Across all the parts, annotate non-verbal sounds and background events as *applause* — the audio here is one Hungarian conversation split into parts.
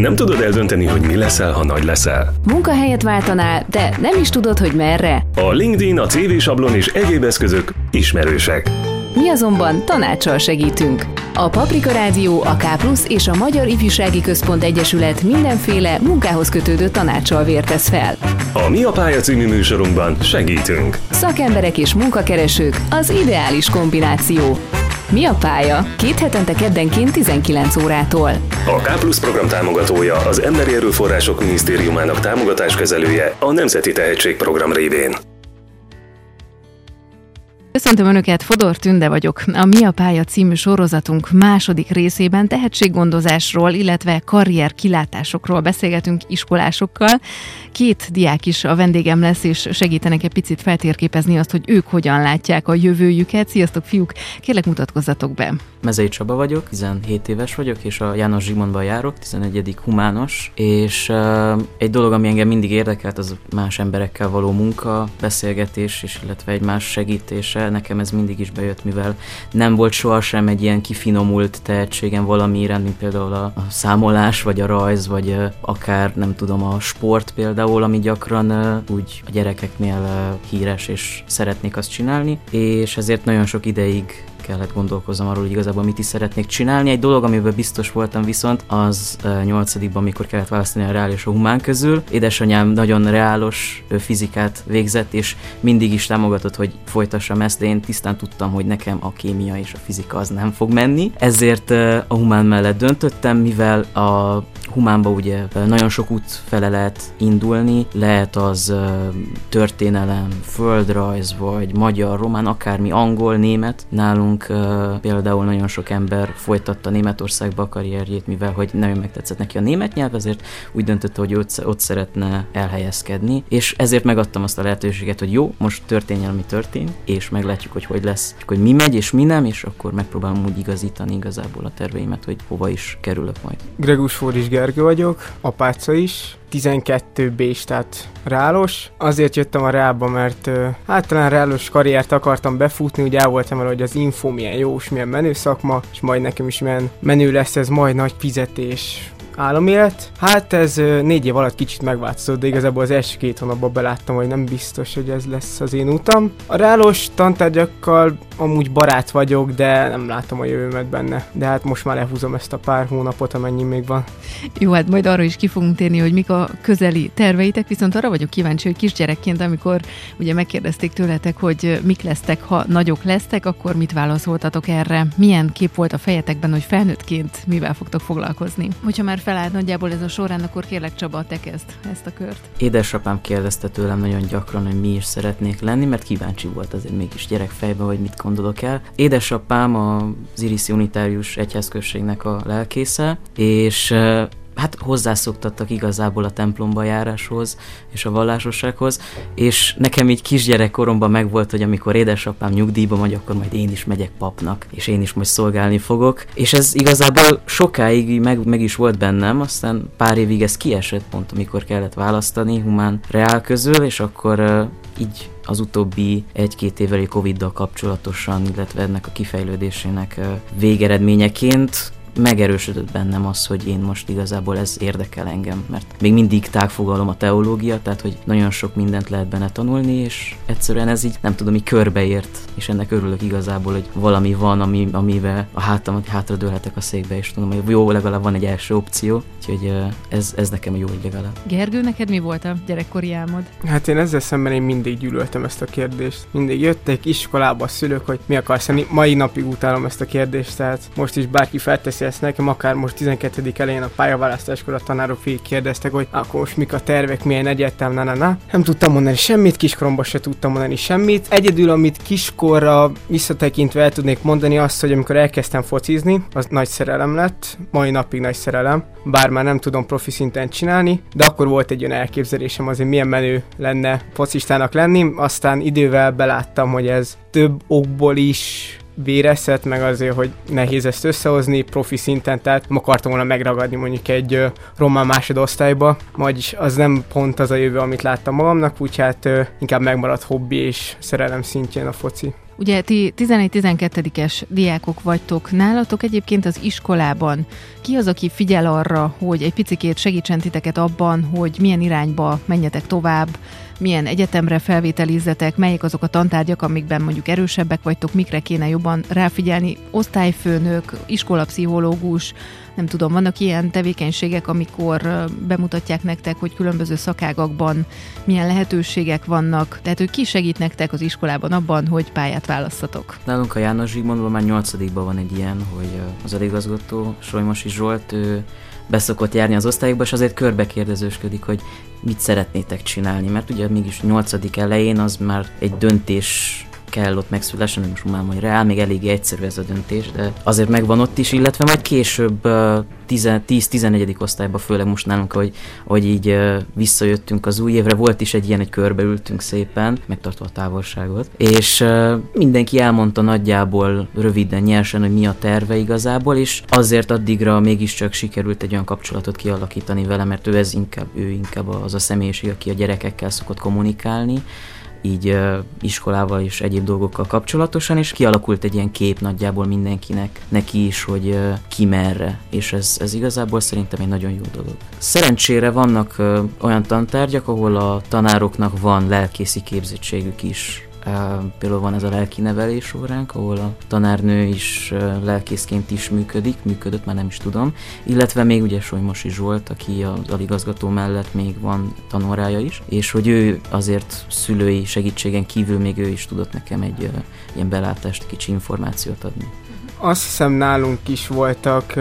Nem tudod eldönteni, hogy mi leszel, ha nagy leszel? Munkahelyet váltanál, de nem is tudod, hogy merre? A LinkedIn, a CV sablon és egyéb eszközök ismerősek. Mi azonban tanácssal segítünk. A Paprika Rádió, a K Plusz és a Magyar Ifjúsági Központ Egyesület mindenféle munkához kötődő tanácssal vértesz fel. A Mi a pálya című műsorunkban segítünk. Szakemberek és munkakeresők az ideális kombináció. Mi a pálya? Két hetente keddenként 19 órától. A K program támogatója az Emberi Erőforrások Minisztériumának támogatáskezelője a Nemzeti Tehetségprogram révén. Köszöntöm Önöket, Fodor Tünde vagyok. A Mi a pálya című sorozatunk második részében tehetséggondozásról, illetve karrier kilátásokról beszélgetünk iskolásokkal. Két diák is a vendégem lesz, és segítenek egy picit feltérképezni azt, hogy ők hogyan látják a jövőjüket. Sziasztok, fiúk! Kérlek, mutatkozzatok be! Mezei Csaba vagyok, 17 éves vagyok, és a János Zsigmondban járok, 11. humános, és uh, egy dolog, ami engem mindig érdekelt, az más emberekkel való munka, beszélgetés, és illetve egymás segítése. Nekem ez mindig is bejött, mivel nem volt sohasem egy ilyen kifinomult tehetségem valami iránt, mint például a, a számolás, vagy a rajz, vagy uh, akár nem tudom, a sport például, ami gyakran uh, úgy a gyerekeknél uh, híres, és szeretnék azt csinálni, és ezért nagyon sok ideig kellett gondolkoznom arról, hogy igazából mit is szeretnék csinálni. Egy dolog, amiben biztos voltam viszont, az nyolcadikban, amikor kellett választani a reál és a humán közül. Édesanyám nagyon reálos fizikát végzett, és mindig is támogatott, hogy folytassam ezt, de én tisztán tudtam, hogy nekem a kémia és a fizika az nem fog menni. Ezért a humán mellett döntöttem, mivel a humánba ugye nagyon sok út fele lehet indulni, lehet az történelem, földrajz, vagy magyar, román, akármi, angol, német. Nálunk például nagyon sok ember folytatta Németországba a karrierjét, mivel hogy nagyon megtetszett neki a német nyelv, ezért úgy döntötte, hogy ott, szeretne elhelyezkedni, és ezért megadtam azt a lehetőséget, hogy jó, most történjen, ami történt, és meglátjuk, hogy hogy lesz, és hogy mi megy, és mi nem, és akkor megpróbálom úgy igazítani igazából a terveimet, hogy hova is kerülök majd. Gregus Fóris Gergő vagyok, apáca is, 12 b tehát rálos. Azért jöttem a rába, mert hát talán rálos karriert akartam befutni, ugye el voltam hogy az info milyen jó, és milyen menő szakma, és majd nekem is milyen menő lesz ez majd nagy fizetés, államélet. Hát ez négy év alatt kicsit megváltozott, de igazából az első két hónapban beláttam, hogy nem biztos, hogy ez lesz az én utam. A rálos tantárgyakkal amúgy barát vagyok, de nem látom a jövőmet benne. De hát most már lehúzom ezt a pár hónapot, amennyi még van. Jó, hát majd arra is ki fogunk térni, hogy mik a közeli terveitek, viszont arra vagyok kíváncsi, hogy kisgyerekként, amikor ugye megkérdezték tőletek, hogy mik lesztek, ha nagyok lesztek, akkor mit válaszoltatok erre? Milyen kép volt a fejetekben, hogy felnőttként mivel fogtok foglalkozni? Hogyha már felállt nagyjából ez a során, akkor kérlek Csaba, te kezd ezt a kört. Édesapám kérdezte tőlem nagyon gyakran, hogy mi is szeretnék lenni, mert kíváncsi volt azért mégis gyerekfejben, hogy mit gondolok el. Édesapám az Iris Unitárius egyházközségnek a lelkésze, és hát hozzászoktattak igazából a templomba járáshoz és a vallásossághoz, és nekem így kisgyerekkoromban megvolt, hogy amikor édesapám nyugdíjba megy, akkor majd én is megyek papnak, és én is majd szolgálni fogok, és ez igazából sokáig meg, meg is volt bennem, aztán pár évig ez kiesett pont, amikor kellett választani humán reál közül, és akkor uh, így az utóbbi egy-két évvel Covid-dal kapcsolatosan, illetve ennek a kifejlődésének végeredményeként megerősödött bennem az, hogy én most igazából ez érdekel engem, mert még mindig tágfogalom a teológia, tehát hogy nagyon sok mindent lehet benne tanulni, és egyszerűen ez így nem tudom, mi körbeért, és ennek örülök igazából, hogy valami van, ami, amivel a hátamat hátradőlhetek a székbe, és tudom, hogy jó, legalább van egy első opció, úgyhogy ez, ez nekem jó, hogy legalább. Gergő, neked mi volt a gyerekkori álmod? Hát én ezzel szemben én mindig gyűlöltem ezt a kérdést. Mindig jöttek iskolába a szülők, hogy mi akarsz lenni. Mai napig utálom ezt a kérdést, tehát most is bárki felteszi ezt nekem, akár most 12. elején a pályaválasztáskor a tanárok végig kérdeztek, hogy akkor most mik a tervek, milyen egyetem, na, na, na. Nem tudtam mondani semmit, kiskoromban se tudtam mondani semmit. Egyedül, amit kiskorra visszatekintve el tudnék mondani, azt, hogy amikor elkezdtem focizni, az nagy szerelem lett, mai napig nagy szerelem, bár már nem tudom profi szinten csinálni, de akkor volt egy olyan elképzelésem azért milyen menő lenne focistának lenni, aztán idővel beláttam, hogy ez több okból is véreszet, meg azért, hogy nehéz ezt összehozni profi szinten, tehát nem akartam volna megragadni mondjuk egy uh, román másodosztályba, vagyis az nem pont az a jövő, amit láttam magamnak, úgyhogy hát uh, inkább megmaradt hobbi és szerelem szintjén a foci. Ugye ti 11-12-es diákok vagytok nálatok egyébként az iskolában. Ki az, aki figyel arra, hogy egy picikét segítsen titeket abban, hogy milyen irányba menjetek tovább, milyen egyetemre felvételizzetek, melyek azok a tantárgyak, amikben mondjuk erősebbek vagytok, mikre kéne jobban ráfigyelni, osztályfőnök, iskolapszichológus, nem tudom, vannak ilyen tevékenységek, amikor bemutatják nektek, hogy különböző szakágakban milyen lehetőségek vannak, tehát ők ki segít nektek az iskolában abban, hogy pályát választatok. Nálunk a János Zsigmondban már nyolcadikban van egy ilyen, hogy az eligazgató Solymosi Zsolt, ő beszokott járni az osztályokba, és azért körbe kérdezősködik, hogy mit szeretnétek csinálni, mert ugye mégis nyolcadik elején az már egy döntés kell ott megszülessen, nem most már reál, még eléggé egyszerű ez a döntés, de azért megvan ott is, illetve majd később 10-11. osztályban, főleg most nálunk, hogy, hogy így visszajöttünk az új évre, volt is egy ilyen, egy körbeültünk szépen, megtartva a távolságot, és mindenki elmondta nagyjából röviden, nyersen, hogy mi a terve igazából, és azért addigra mégiscsak sikerült egy olyan kapcsolatot kialakítani vele, mert ő ez inkább, ő inkább az a személyiség, aki a gyerekekkel szokott kommunikálni, így iskolával és egyéb dolgokkal kapcsolatosan, és kialakult egy ilyen kép nagyjából mindenkinek, neki is, hogy uh, ki merre, és ez, ez igazából szerintem egy nagyon jó dolog. Szerencsére vannak olyan tantárgyak, ahol a tanároknak van lelkészi képzettségük is, Például van ez a lelki nevelés óránk, ahol a tanárnő is lelkészként is működik, működött, már nem is tudom, illetve még ugye Solymosi Zsolt, aki az aligazgató mellett még van tanórája is, és hogy ő azért szülői segítségen kívül még ő is tudott nekem egy ilyen belátást, kicsi információt adni. Azt hiszem nálunk is voltak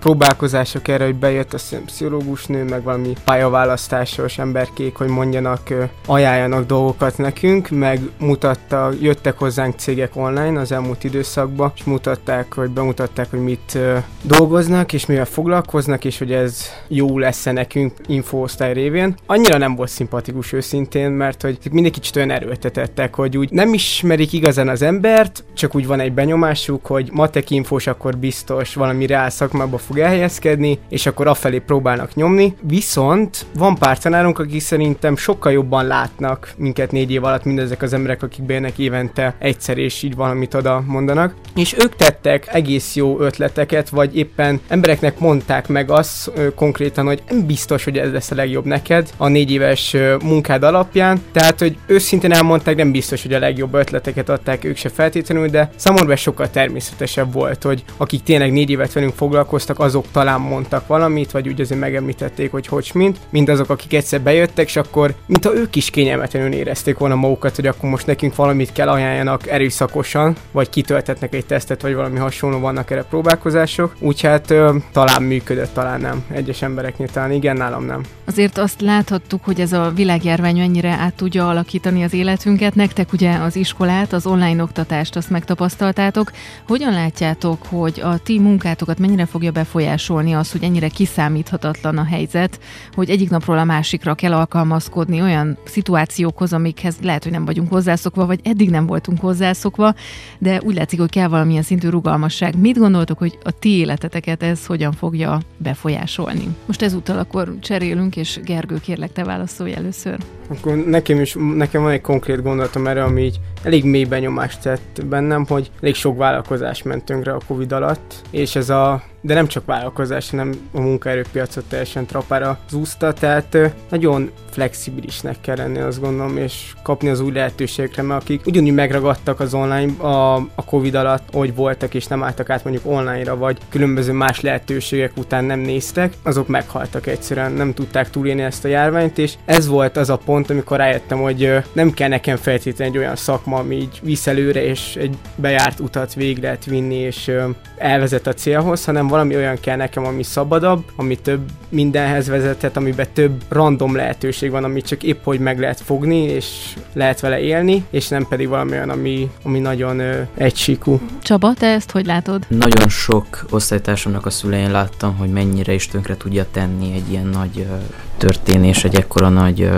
próbálkozások erre, hogy bejött a pszichológus nő, meg valami pályaválasztásos emberkék, hogy mondjanak, ajánljanak dolgokat nekünk, meg mutatta, jöttek hozzánk cégek online az elmúlt időszakban, és mutatták, hogy bemutatták, hogy mit dolgoznak, és mivel foglalkoznak, és hogy ez jó lesz-e nekünk infoosztály révén. Annyira nem volt szimpatikus őszintén, mert hogy mindig kicsit olyan erőltetettek, hogy úgy nem ismerik igazán az embert, csak úgy van egy benyomásuk, hogy matek infós, akkor biztos valami reál szakmába fog elhelyezkedni, és akkor afelé próbálnak nyomni. Viszont van pár tanárunk, akik szerintem sokkal jobban látnak minket négy év alatt, mindezek az emberek, akik bejönnek évente egyszer, és így valamit oda mondanak. És ők tettek egész jó ötleteket, vagy éppen embereknek mondták meg azt ö, konkrétan, hogy nem biztos, hogy ez lesz a legjobb neked a négy éves ö, munkád alapján. Tehát, hogy őszintén elmondták, nem biztos, hogy a legjobb ötleteket adták ők se feltétlenül, de számomra sokkal természetesebb volt, hogy akik tényleg négy évet velünk foglalkoztak, azok talán mondtak valamit, vagy úgy azért megemlítették, hogy hogy mint, mint azok, akik egyszer bejöttek, és akkor, mintha ők is kényelmetlenül érezték volna magukat, hogy akkor most nekünk valamit kell ajánljanak erőszakosan, vagy kitöltetnek egy tesztet, vagy valami hasonló vannak erre próbálkozások. Úgyhogy hát ö, talán működött, talán nem. Egyes embereknél talán igen, nálam nem. Azért azt láthattuk, hogy ez a világjárvány mennyire át tudja alakítani az életünket. Nektek ugye az iskolát, az online oktatást azt megtapasztaltátok. Hogyan látjátok, hogy a ti munkátokat mennyire fogja befolyásolni befolyásolni az, hogy ennyire kiszámíthatatlan a helyzet, hogy egyik napról a másikra kell alkalmazkodni olyan szituációkhoz, amikhez lehet, hogy nem vagyunk hozzászokva, vagy eddig nem voltunk hozzászokva, de úgy látszik, hogy kell valamilyen szintű rugalmasság. Mit gondoltok, hogy a ti életeteket ez hogyan fogja befolyásolni? Most ezúttal akkor cserélünk, és Gergő, kérlek, te válaszolj először. Akkor nekem is, nekem van egy konkrét gondolatom erre, ami így elég mély benyomást tett bennem, hogy elég sok vállalkozás ment tönkre a Covid alatt, és ez a de nem csak vállalkozás, hanem a munkaerőpiacot teljesen trapára zúzta, tehát nagyon flexibilisnek kell lenni, azt gondolom, és kapni az új lehetőségekre, mert akik ugyanúgy megragadtak az online a, a Covid alatt, hogy voltak, és nem álltak át mondjuk online-ra, vagy különböző más lehetőségek után nem néztek, azok meghaltak egyszerűen, nem tudták túlélni ezt a járványt, és ez volt az a pont, amikor rájöttem, hogy nem kell nekem feltétlenül egy olyan szakma, ami így visz előre, és egy bejárt utat végig lehet vinni, és elvezet a célhoz, hanem valami olyan kell nekem, ami szabadabb, ami több mindenhez vezethet, amiben több random lehetőség van, amit csak épp hogy meg lehet fogni, és lehet vele élni, és nem pedig valami olyan, ami, ami nagyon ö, egysíkú. Csaba, te ezt hogy látod? Nagyon sok osztálytársamnak a szülein láttam, hogy mennyire is tönkre tudja tenni egy ilyen nagy ö, történés, egy ekkora nagy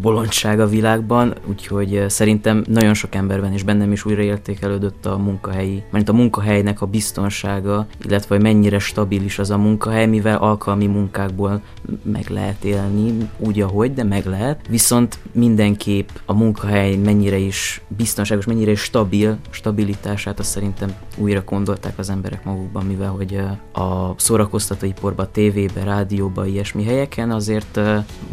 bolondság a világban, úgyhogy szerintem nagyon sok emberben és bennem is újraértékelődött a munkahelyi, mert a munkahelynek a biztonsága, illetve hogy mennyire stabilis az a munkahely, mivel alkalmi munkákból meg lehet élni, úgy ahogy, de meg lehet. Viszont mindenképp a munkahely mennyire is biztonságos, mennyire is stabil, stabilitását azt szerintem újra gondolták az emberek magukban, mivel hogy a szórakoztatóiporban, tévébe, rádióba, ilyesmi helyeken azért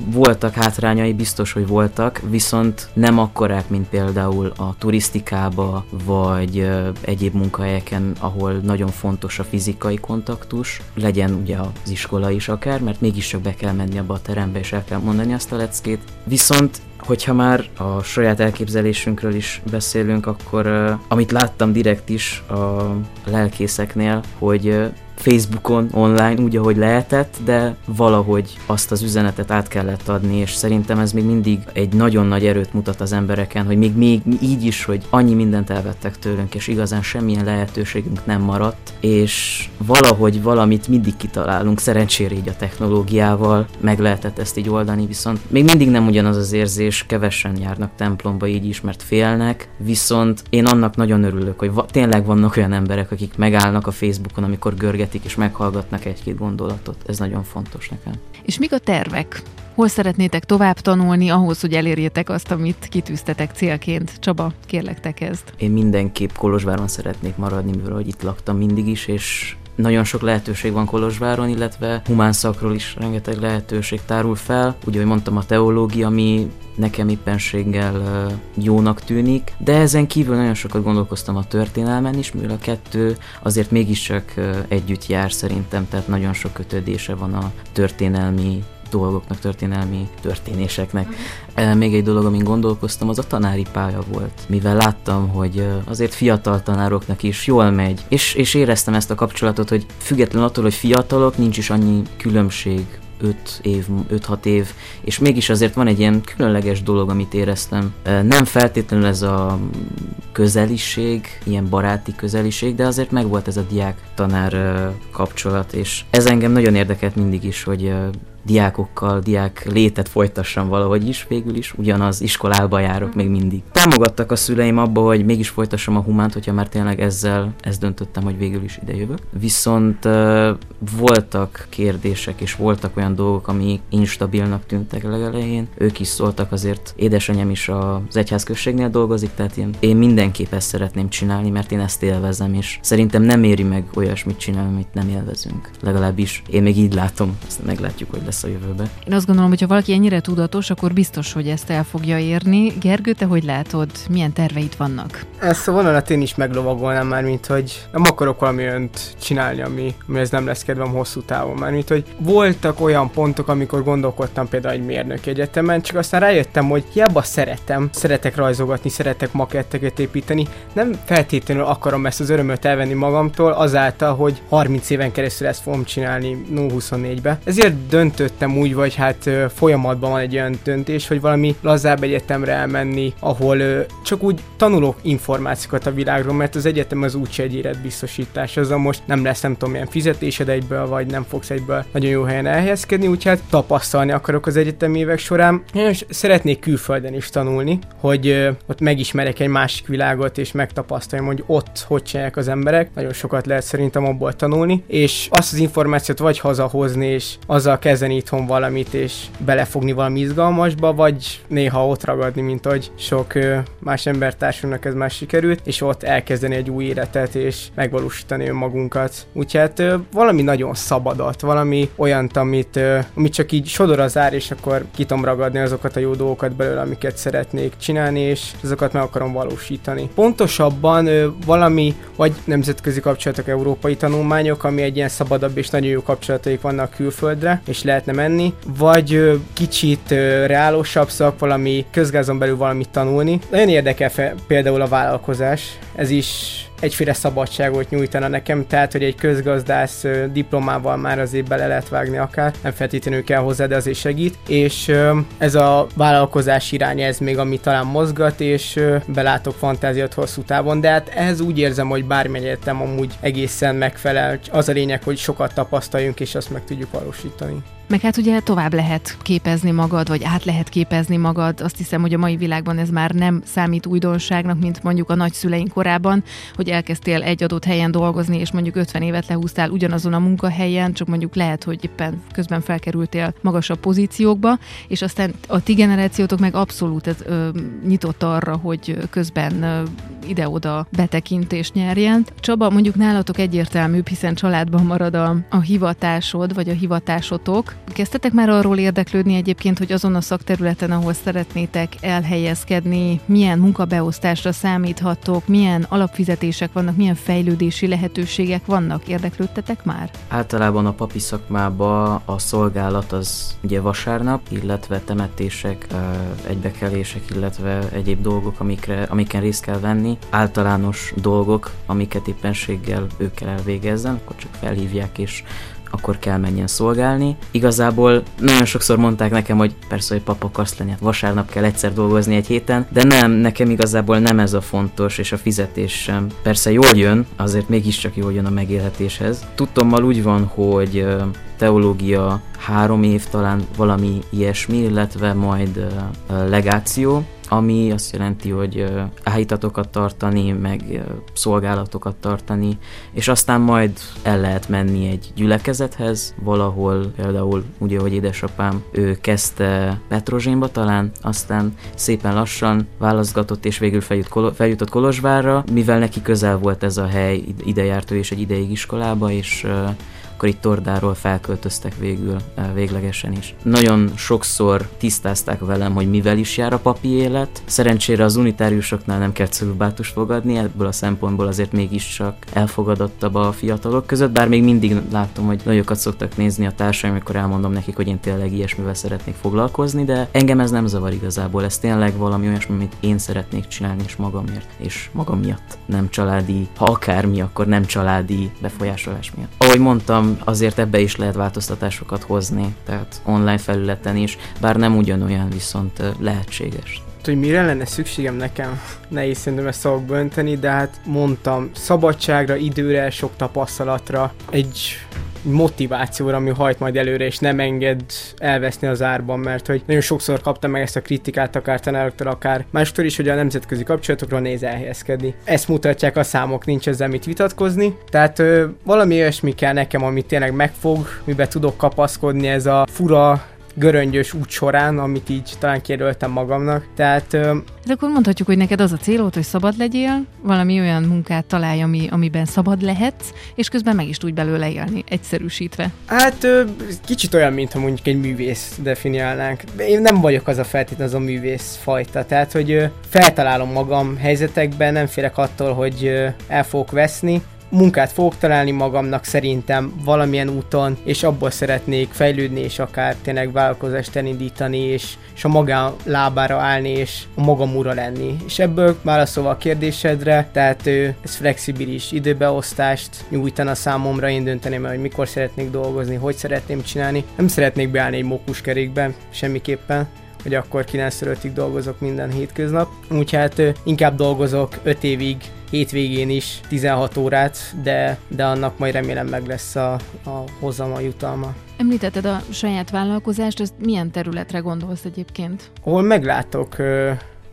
voltak hátrányai, biztos, hogy voltak, viszont nem akkorák, mint például a turisztikába, vagy egyéb munkahelyeken, ahol nagyon fontos a fizikai kontaktus, legyen ugye az iskola is akár, mert mégiscsak be kell menni abba a terembe, és el kell mondani azt a leckét. Viszont hogyha már a saját elképzelésünkről is beszélünk, akkor uh, amit láttam direkt is a lelkészeknél, hogy uh, Facebookon, online, úgy, ahogy lehetett, de valahogy azt az üzenetet át kellett adni, és szerintem ez még mindig egy nagyon nagy erőt mutat az embereken, hogy még, még így is, hogy annyi mindent elvettek tőlünk, és igazán semmilyen lehetőségünk nem maradt, és valahogy valamit mindig kitalálunk, szerencsére így a technológiával meg lehetett ezt így oldani, viszont még mindig nem ugyanaz az érzés, kevesen járnak templomba így is, mert félnek, viszont én annak nagyon örülök, hogy va- tényleg vannak olyan emberek, akik megállnak a Facebookon, amikor görget követik és meghallgatnak egy-két gondolatot. Ez nagyon fontos nekem. És mik a tervek? Hol szeretnétek tovább tanulni ahhoz, hogy elérjétek azt, amit kitűztetek célként? Csaba, kérlek te kezd. Én mindenképp Kolozsváron szeretnék maradni, mivel hogy itt laktam mindig is, és nagyon sok lehetőség van Kolozsváron, illetve humán szakról is rengeteg lehetőség tárul fel. Ugye, hogy mondtam, a teológia, ami nekem éppenséggel jónak tűnik, de ezen kívül nagyon sokat gondolkoztam a történelmen is, mivel a kettő azért mégiscsak együtt jár szerintem, tehát nagyon sok kötődése van a történelmi dolgoknak, történelmi történéseknek. Mhm. Még egy dolog, amin gondolkoztam, az a tanári pálya volt. Mivel láttam, hogy azért fiatal tanároknak is jól megy, és, és éreztem ezt a kapcsolatot, hogy független attól, hogy fiatalok, nincs is annyi különbség 5 év, 5-6 év, és mégis azért van egy ilyen különleges dolog, amit éreztem. Nem feltétlenül ez a közeliség, ilyen baráti közeliség, de azért megvolt ez a diák-tanár kapcsolat, és ez engem nagyon érdekelt mindig is, hogy diákokkal, diák létet folytassam valahogy is, végül is ugyanaz iskolába járok még mindig. Támogattak a szüleim abba, hogy mégis folytassam a humánt, hogyha már tényleg ezzel ezt döntöttem, hogy végül is ide jövök. Viszont uh, voltak kérdések, és voltak olyan dolgok, ami instabilnak tűntek legelején. Ők is szóltak azért, édesanyám is az egyházközségnél dolgozik, tehát én, én mindenképp ezt szeretném csinálni, mert én ezt élvezem, és szerintem nem éri meg olyasmit csinálni, amit nem élvezünk. Legalábbis én még így látom, ezt meglátjuk, hogy lesz lesz a jövőben. Én azt gondolom, hogy ha valaki ennyire tudatos, akkor biztos, hogy ezt el fogja érni. Gergő, te hogy látod, milyen terveit vannak? Ezt a vonalat én is meglovagolnám már, mint hogy nem akarok valami önt csinálni, ami, ami ez nem lesz kedvem hosszú távon. Már mint hogy voltak olyan pontok, amikor gondolkodtam például egy mérnök egyetemen, csak aztán rájöttem, hogy hiába szeretem, szeretek rajzogatni, szeretek maketteket építeni, nem feltétlenül akarom ezt az örömöt elvenni magamtól azáltal, hogy 30 éven keresztül ezt fogom csinálni 0-24-be. Ezért döntő döntöttem úgy, vagy hát folyamatban van egy olyan döntés, hogy valami lazább egyetemre elmenni, ahol csak úgy tanulok információkat a világról, mert az egyetem az úgyse egy életbiztosítás, a most nem lesz nem tudom milyen fizetésed egyből, vagy nem fogsz egyből nagyon jó helyen elhelyezkedni, úgyhogy hát tapasztalni akarok az egyetemi évek során, és szeretnék külföldön is tanulni, hogy ott megismerek egy másik világot, és megtapasztaljam, hogy ott hogy csinálják az emberek. Nagyon sokat lehet szerintem abból tanulni, és azt az információt vagy hazahozni, és azzal kezdeni itthon valamit, és belefogni valami izgalmasba, vagy néha ott ragadni, mint hogy sok más embertársunknak ez már sikerült, és ott elkezdeni egy új életet, és megvalósítani önmagunkat. Úgyhogy hát valami nagyon szabadat, valami olyant, amit, amit csak így sodor az ár, és akkor ki tudom ragadni azokat a jó dolgokat belőle, amiket szeretnék csinálni, és azokat meg akarom valósítani. Pontosabban valami, vagy nemzetközi kapcsolatok, európai tanulmányok, ami egy ilyen szabadabb és nagyon jó kapcsolataik vannak külföldre, és lehet lehetne menni, vagy kicsit reálosabb szak, valami közgázon belül valamit tanulni. Nagyon érdekel fe, például a vállalkozás, ez is egyféle szabadságot nyújtana nekem, tehát hogy egy közgazdász diplomával már azért bele lehet vágni akár, nem feltétlenül kell hozzá, de azért segít, és ez a vállalkozás irány ez még, ami talán mozgat, és belátok fantáziát hosszú távon, de hát ehhez úgy érzem, hogy bármilyen egyetem amúgy egészen megfelel. Az a lényeg, hogy sokat tapasztaljunk, és azt meg tudjuk valósítani. Meg hát ugye tovább lehet képezni magad, vagy át lehet képezni magad. Azt hiszem, hogy a mai világban ez már nem számít újdonságnak, mint mondjuk a nagyszüleink korában, hogy elkezdtél egy adott helyen dolgozni, és mondjuk 50 évet lehúztál ugyanazon a munkahelyen, csak mondjuk lehet, hogy éppen közben felkerültél magasabb pozíciókba, és aztán a ti generációtok meg abszolút ez, ö, nyitott arra, hogy közben ö, ide-oda betekintést nyerjen. Csaba, mondjuk nálatok egyértelműbb, hiszen családban marad a, a hivatásod, vagy a hivatásotok. Kezdtetek már arról érdeklődni egyébként, hogy azon a szakterületen, ahol szeretnétek elhelyezkedni, milyen munkabeosztásra számíthatok, milyen alapfizetések vannak, milyen fejlődési lehetőségek vannak? Érdeklődtetek már? Általában a papi szakmában a szolgálat az ugye vasárnap, illetve temetések, egybekelések, illetve egyéb dolgok, amikre, amiken részt kell venni. Általános dolgok, amiket éppenséggel ők kell elvégezzen, akkor csak felhívják és akkor kell menjen szolgálni. Igazából nagyon sokszor mondták nekem, hogy persze, hogy papa akarsz lenni, vasárnap kell egyszer dolgozni egy héten, de nem, nekem igazából nem ez a fontos, és a fizetés sem. Persze jól jön, azért mégiscsak jól jön a megélhetéshez. Tudtommal úgy van, hogy teológia három év talán valami ilyesmi, illetve majd legáció, ami azt jelenti, hogy állítatokat tartani, meg szolgálatokat tartani, és aztán majd el lehet menni egy gyülekezethez, valahol például ugye, hogy édesapám, ő kezdte Petrozsénba talán, aztán szépen lassan válaszgatott, és végül feljut, feljutott Kolozsvárra, mivel neki közel volt ez a hely, ide járt ő és egy ideig iskolába, és akkor itt Tordáról felköltöztek végül, véglegesen is. Nagyon sokszor tisztázták velem, hogy mivel is jár a papi élet. Szerencsére az unitáriusoknál nem kell cölibátus fogadni, ebből a szempontból azért mégiscsak elfogadottabb a fiatalok között, bár még mindig látom, hogy nagyokat szoktak nézni a társaim, amikor elmondom nekik, hogy én tényleg ilyesmivel szeretnék foglalkozni, de engem ez nem zavar igazából, ez tényleg valami olyasmi, amit én szeretnék csinálni, és magamért, és magam miatt. Nem családi, ha akármi, akkor nem családi befolyásolás miatt. Ahogy mondtam, azért ebbe is lehet változtatásokat hozni, tehát online felületen is, bár nem ugyanolyan, viszont lehetséges hogy mire lenne szükségem nekem, nehéz szerintem ezt szavakba önteni, de hát mondtam, szabadságra, időre, sok tapasztalatra, egy motivációra, ami hajt majd előre, és nem enged elveszni az árban, mert hogy nagyon sokszor kaptam meg ezt a kritikát, akár tanároktól, akár mástól is, hogy a nemzetközi kapcsolatokról néz elhelyezkedni. Ezt mutatják a számok, nincs ezzel mit vitatkozni. Tehát ö, valami olyasmi kell nekem, amit tényleg megfog, miben tudok kapaszkodni, ez a fura göröngyös út során, amit így talán kéröltem magamnak. Tehát... De akkor mondhatjuk, hogy neked az a célod, hogy szabad legyél, valami olyan munkát találj, ami, amiben szabad lehetsz, és közben meg is tudj belőle élni, egyszerűsítve. Hát kicsit olyan, mintha mondjuk egy művész definiálnánk. Én nem vagyok az a feltétlenül az a művész fajta, tehát hogy feltalálom magam helyzetekben, nem félek attól, hogy el fogok veszni, munkát fogok találni magamnak szerintem valamilyen úton, és abból szeretnék fejlődni, és akár tényleg vállalkozást elindítani, és, és a magán lábára állni, és a magam ura lenni. És ebből válaszolva a kérdésedre, tehát ő, ez flexibilis időbeosztást nyújtana számomra, én dönteném el, hogy mikor szeretnék dolgozni, hogy szeretném csinálni. Nem szeretnék beállni egy mókuskerékben, semmiképpen hogy akkor 9-5-ig dolgozok minden hétköznap. Úgyhogy hát inkább dolgozok 5 évig hétvégén is 16 órát, de, de annak majd remélem meg lesz a, a hozama, jutalma. Említetted a saját vállalkozást, ez milyen területre gondolsz egyébként? Ahol meglátok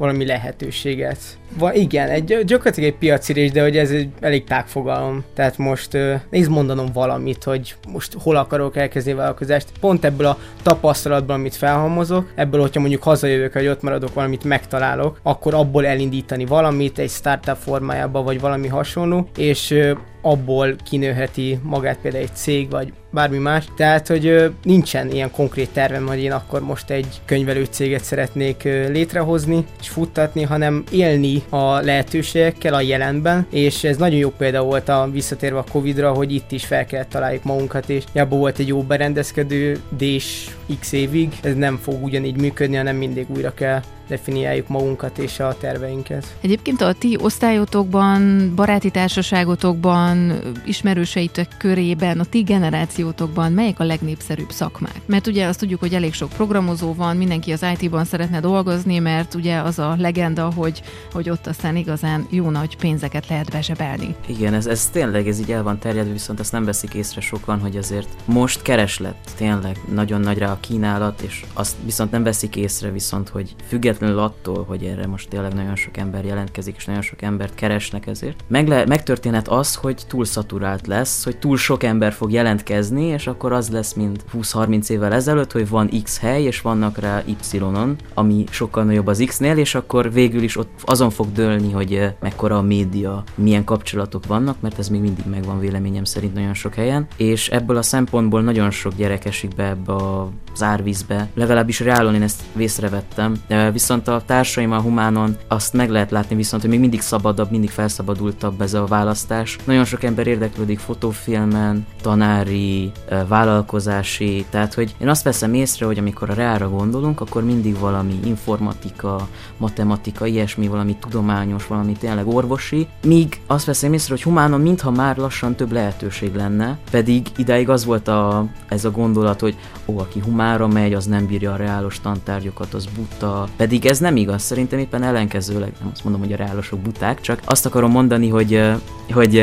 valami lehetőséget. Va, igen, egy, gyakorlatilag egy piacirés, de hogy ez egy elég tág fogalom. Tehát most nézd mondanom valamit, hogy most hol akarok elkezdeni vállalkozást. Pont ebből a tapasztalatból, amit felhalmozok, ebből, hogyha mondjuk hazajövök, hogy ott maradok, valamit megtalálok, akkor abból elindítani valamit egy startup formájában, vagy valami hasonló, és abból kinőheti magát például egy cég, vagy bármi más. Tehát, hogy nincsen ilyen konkrét tervem, hogy én akkor most egy könyvelő céget szeretnék létrehozni és futtatni, hanem élni a lehetőségekkel a jelenben, és ez nagyon jó példa volt a visszatérve a Covid-ra, hogy itt is fel kellett találjuk magunkat, és abban volt egy jó berendezkedő, és x évig, ez nem fog ugyanígy működni, hanem mindig újra kell definiáljuk magunkat és a terveinket. Egyébként a ti osztályotokban, baráti társaságotokban, ismerőseitek körében, a ti generációtokban melyek a legnépszerűbb szakmák? Mert ugye azt tudjuk, hogy elég sok programozó van, mindenki az IT-ban szeretne dolgozni, mert ugye az a legenda, hogy, hogy ott aztán igazán jó nagy pénzeket lehet bezsebelni. Igen, ez, ez tényleg ez így el van terjedve, viszont ezt nem veszik észre sokan, hogy azért most kereslet, tényleg nagyon nagy rá a kínálat, és azt viszont nem veszik észre, viszont hogy függetlenül attól, hogy erre most tényleg nagyon sok ember jelentkezik, és nagyon sok embert keresnek ezért, meg le, megtörténhet az, hogy túl szaturált lesz, hogy túl sok ember fog jelentkezni, és akkor az lesz, mint 20-30 évvel ezelőtt, hogy van X hely, és vannak rá Y-on, ami sokkal nagyobb az X-nél, és akkor végül is ott azon fog dőlni, hogy eh, mekkora a média, milyen kapcsolatok vannak, mert ez még mindig megvan véleményem szerint nagyon sok helyen, és ebből a szempontból nagyon sok gyerek esik be ebbe az árvízbe, legalábbis reálon én ezt vészrevettem, viszont a társaim a humánon azt meg lehet látni viszont, hogy még mindig szabadabb, mindig felszabadultabb ez a választás. Nagyon sok ember érdeklődik fotófilmen, tanári, vállalkozási, tehát hogy én azt veszem észre, hogy amikor a reálra gondolunk, akkor mindig valami informatika, matematika, ilyesmi, valami tudományos, valami tényleg orvosi, míg azt veszem észre, hogy humánon mintha már lassan több lehetőség lenne, pedig ideig az volt a, ez a gondolat, hogy ó, aki humára megy, az nem bírja a reálos tantárgyokat, az buta, pedig ez nem igaz, szerintem éppen ellenkezőleg, nem azt mondom, hogy a reálosok buták, csak azt akarom mondani, hogy, hogy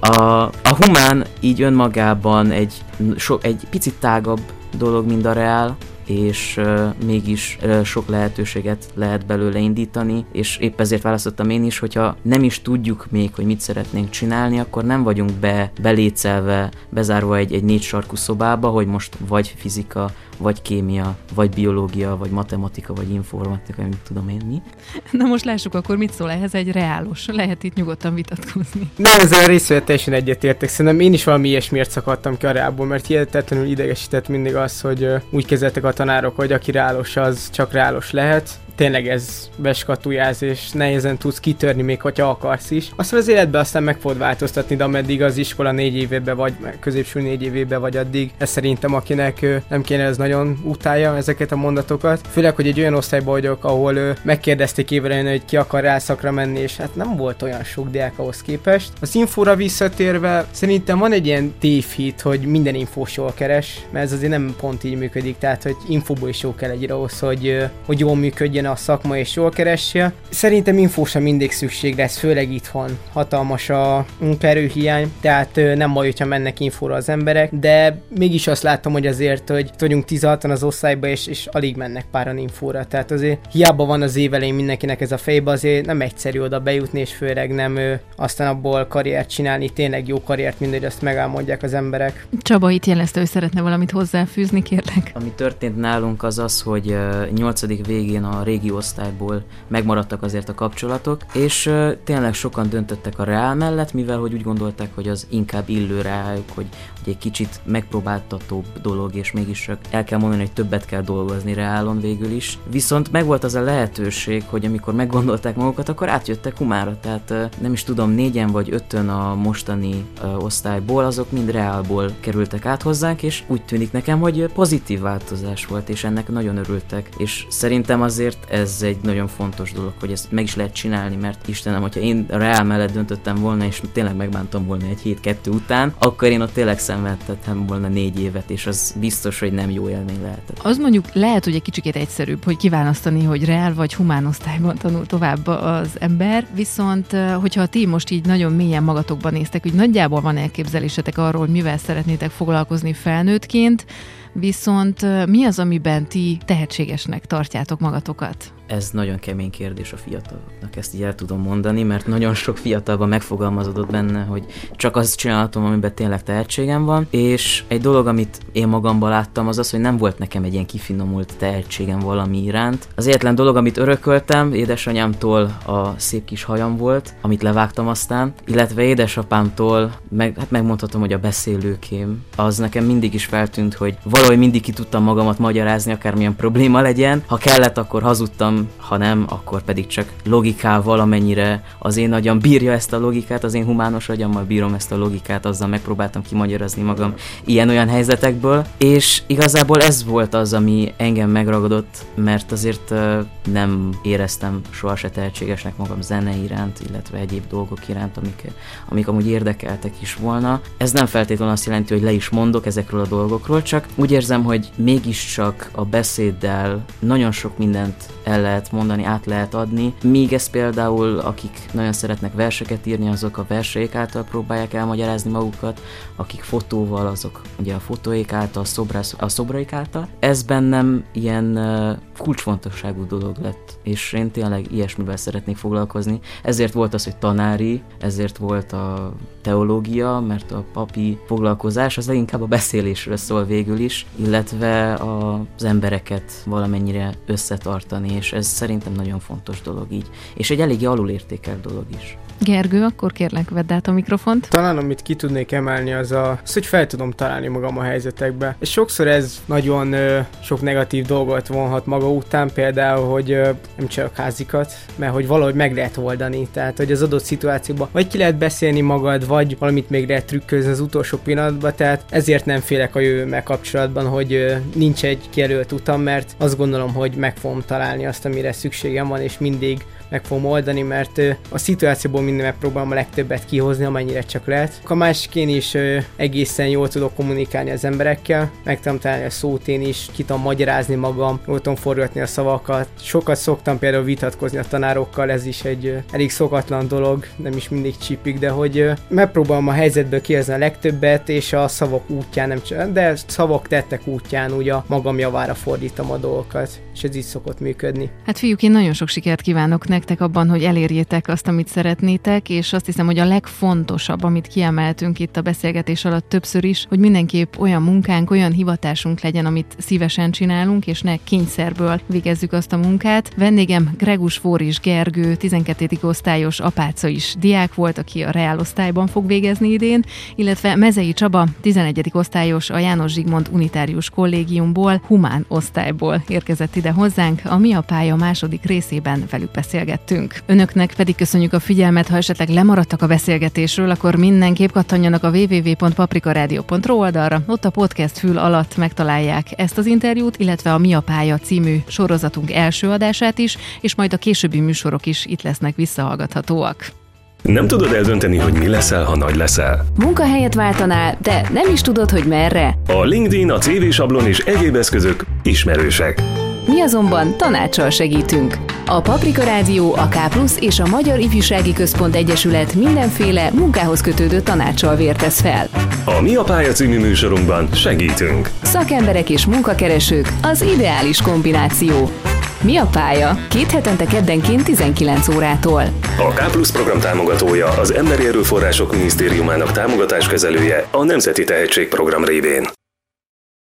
a, a humán így önmagában egy, so, egy picit tágabb dolog, mint a reál, és mégis sok lehetőséget lehet belőle indítani, és épp ezért választottam én is, hogyha nem is tudjuk még, hogy mit szeretnénk csinálni, akkor nem vagyunk be, belécelve, bezárva egy, egy négy sarkú szobába, hogy most vagy fizika, vagy kémia, vagy biológia, vagy matematika, vagy informatika, nem tudom én mi. *laughs* Na most lássuk akkor, mit szól ehhez egy reálos. Lehet itt nyugodtan vitatkozni. Nem, ezzel a részvel teljesen egyetértek. Szerintem én is valami ilyesmiért szakadtam ki a reálból, mert hihetetlenül idegesített mindig az, hogy úgy kezeltek a tanárok, hogy aki reálos, az csak reálos lehet tényleg ez beskatujáz, és nehezen tudsz kitörni, még hogyha akarsz is. Azt az életben aztán meg fogod változtatni, de ameddig az iskola négy évébe vagy, középső négy évébe vagy addig, ez szerintem akinek nem kéne, ez nagyon utálja ezeket a mondatokat. Főleg, hogy egy olyan osztályban vagyok, ahol megkérdezték évre, hogy ki akar rászakra menni, és hát nem volt olyan sok diák ahhoz képest. Az infóra visszatérve, szerintem van egy ilyen tévhit, hogy minden infós jól keres, mert ez azért nem pont így működik, tehát hogy infóból is jó kell egy ahhoz, hogy, hogy jól működjön legyen a szakma és jól keresse. Szerintem infó sem mindig szükség lesz, főleg itthon. Hatalmas a munkaerőhiány, tehát nem baj, hogyha mennek infóra az emberek, de mégis azt látom, hogy azért, hogy vagyunk 16 az osztályba, és, és alig mennek páran infóra. Tehát azért hiába van az évelején mindenkinek ez a fejbe, azért nem egyszerű oda bejutni, és főleg nem ő, aztán abból karriert csinálni, tényleg jó karriert, mindegy, azt megálmodják az emberek. Csaba itt jelezte, hogy szeretne valamit hozzáfűzni, kérlek. Ami történt nálunk az az, hogy uh, 8. végén a régi osztályból megmaradtak azért a kapcsolatok, és tényleg sokan döntöttek a Reál mellett, mivel hogy úgy gondolták, hogy az inkább illő rájuk, hogy, hogy egy kicsit megpróbáltatóbb dolog, és mégis el kell mondani, hogy többet kell dolgozni Reálon végül is. Viszont megvolt az a lehetőség, hogy amikor meggondolták magukat, akkor átjöttek Humára, tehát nem is tudom, négyen vagy ötön a mostani osztályból, azok mind Reálból kerültek át hozzánk, és úgy tűnik nekem, hogy pozitív változás volt, és ennek nagyon örültek, és szerintem azért ez egy nagyon fontos dolog, hogy ezt meg is lehet csinálni, mert Istenem, hogyha én a Real mellett döntöttem volna, és tényleg megbántam volna egy hét kettő után, akkor én ott tényleg szenvedtettem volna négy évet, és az biztos, hogy nem jó élmény lehetett. Az mondjuk lehet, hogy egy kicsit egyszerűbb, hogy kiválasztani, hogy reál vagy humán osztályban tanul tovább az ember, viszont hogyha ti most így nagyon mélyen magatokban néztek, hogy nagyjából van elképzelésetek arról, mivel szeretnétek foglalkozni felnőttként, viszont mi az, amiben ti tehetségesnek tartjátok magatokat? Ez nagyon kemény kérdés a fiataloknak, ezt így el tudom mondani, mert nagyon sok fiatalban megfogalmazódott benne, hogy csak azt csinálhatom, amiben tényleg tehetségem van, és egy dolog, amit én magamban láttam, az az, hogy nem volt nekem egy ilyen kifinomult tehetségem valami iránt. Az egyetlen dolog, amit örököltem, édesanyámtól a szép kis hajam volt, amit levágtam aztán, illetve édesapámtól, meg, hát megmondhatom, hogy a beszélőkém, az nekem mindig is feltűnt, hogy valahogy mindig ki tudtam magamat magyarázni, akármilyen probléma legyen. Ha kellett, akkor hazudtam magam, ha nem, akkor pedig csak logikával, amennyire az én agyam bírja ezt a logikát, az én humános agyammal bírom ezt a logikát, azzal megpróbáltam kimagyarázni magam ilyen-olyan helyzetekből, és igazából ez volt az, ami engem megragadott, mert azért nem éreztem soha se tehetségesnek magam zene iránt, illetve egyéb dolgok iránt, amik, amik amúgy érdekeltek is volna. Ez nem feltétlenül azt jelenti, hogy le is mondok ezekről a dolgokról, csak úgy érzem, hogy mégiscsak a beszéddel nagyon sok mindent el lehet mondani, át lehet adni, míg ez például, akik nagyon szeretnek verseket írni, azok a verseik által próbálják elmagyarázni magukat, akik fotóval, azok ugye a fotóik által, a, szobrász, a szobraik által. Ez bennem ilyen kulcsfontosságú dolog lett, és én tényleg ilyesmivel szeretnék foglalkozni. Ezért volt az, hogy tanári, ezért volt a teológia, mert a papi foglalkozás az leginkább a beszélésről szól végül is, illetve az embereket valamennyire összetartani, és ez szerintem nagyon fontos dolog így. És egy eléggé alulértékelt dolog is. Gergő, akkor kérlek, vedd át a mikrofont. Talán amit ki tudnék emelni, az, a, az hogy fel tudom találni magam a helyzetekbe. És sokszor ez nagyon ö, sok negatív dolgot vonhat maga után, például, hogy ö, nem csak házikat, mert hogy valahogy meg lehet oldani. Tehát, hogy az adott szituációban vagy ki lehet beszélni magad, vagy valamit még lehet trükközni az utolsó pillanatban, tehát ezért nem félek a jövőmmel kapcsolatban, hogy ö, nincs egy kijelölt utam, mert azt gondolom, hogy meg fogom találni azt, amire szükségem van, és mindig meg fogom oldani, mert a szituációból minden megpróbálom a legtöbbet kihozni, amennyire csak lehet. A másik én is egészen jól tudok kommunikálni az emberekkel, meg tudom találni a szót én is, ki tudom magyarázni magam, jól tudom forgatni a szavakat. Sokat szoktam például vitatkozni a tanárokkal, ez is egy elég szokatlan dolog, nem is mindig csípik, de hogy megpróbálom a helyzetből kihozni a legtöbbet, és a szavak útján nem csak, de szavak tettek útján úgy a magam javára fordítom a dolgokat, és ez így szokott működni. Hát fiúk, én nagyon sok sikert kívánok nektek abban, hogy elérjétek azt, amit szeretnétek, és azt hiszem, hogy a legfontosabb, amit kiemeltünk itt a beszélgetés alatt többször is, hogy mindenképp olyan munkánk, olyan hivatásunk legyen, amit szívesen csinálunk, és ne kényszerből végezzük azt a munkát. Vendégem Gregus Fóris Gergő, 12. osztályos apáca is diák volt, aki a reálosztályban fog végezni idén, illetve Mezei Csaba, 11. osztályos a János Zsigmond Unitárius Kollégiumból, humán osztályból érkezett ide hozzánk, a Mi a pálya második részében velük beszélgettünk. Önöknek pedig köszönjük a figyelmet, ha esetleg lemaradtak a beszélgetésről, akkor mindenképp kattanjanak a www.paprikaradio.ru oldalra, ott a podcast fül alatt megtalálják ezt az interjút, illetve a Mi a pálya című sorozatunk első adását is, és majd a későbbi műsorok is itt lesznek visszahallgathatóak. Nem tudod eldönteni, hogy mi leszel, ha nagy leszel? Munkahelyet váltanál, de nem is tudod, hogy merre? A LinkedIn, a CV sablon és egyéb eszközök ismerősek. Mi azonban tanácssal segítünk. A Paprika Rádió, a K és a Magyar Ifjúsági Központ Egyesület mindenféle munkához kötődő tanácssal vértesz fel. A Mi a pálya című műsorunkban segítünk. Szakemberek és munkakeresők az ideális kombináció. Mi a pálya? Két hetente keddenként 19 órától. A K Plus program támogatója az Emberi Erőforrások Minisztériumának támogatáskezelője a Nemzeti Tehetségprogram révén.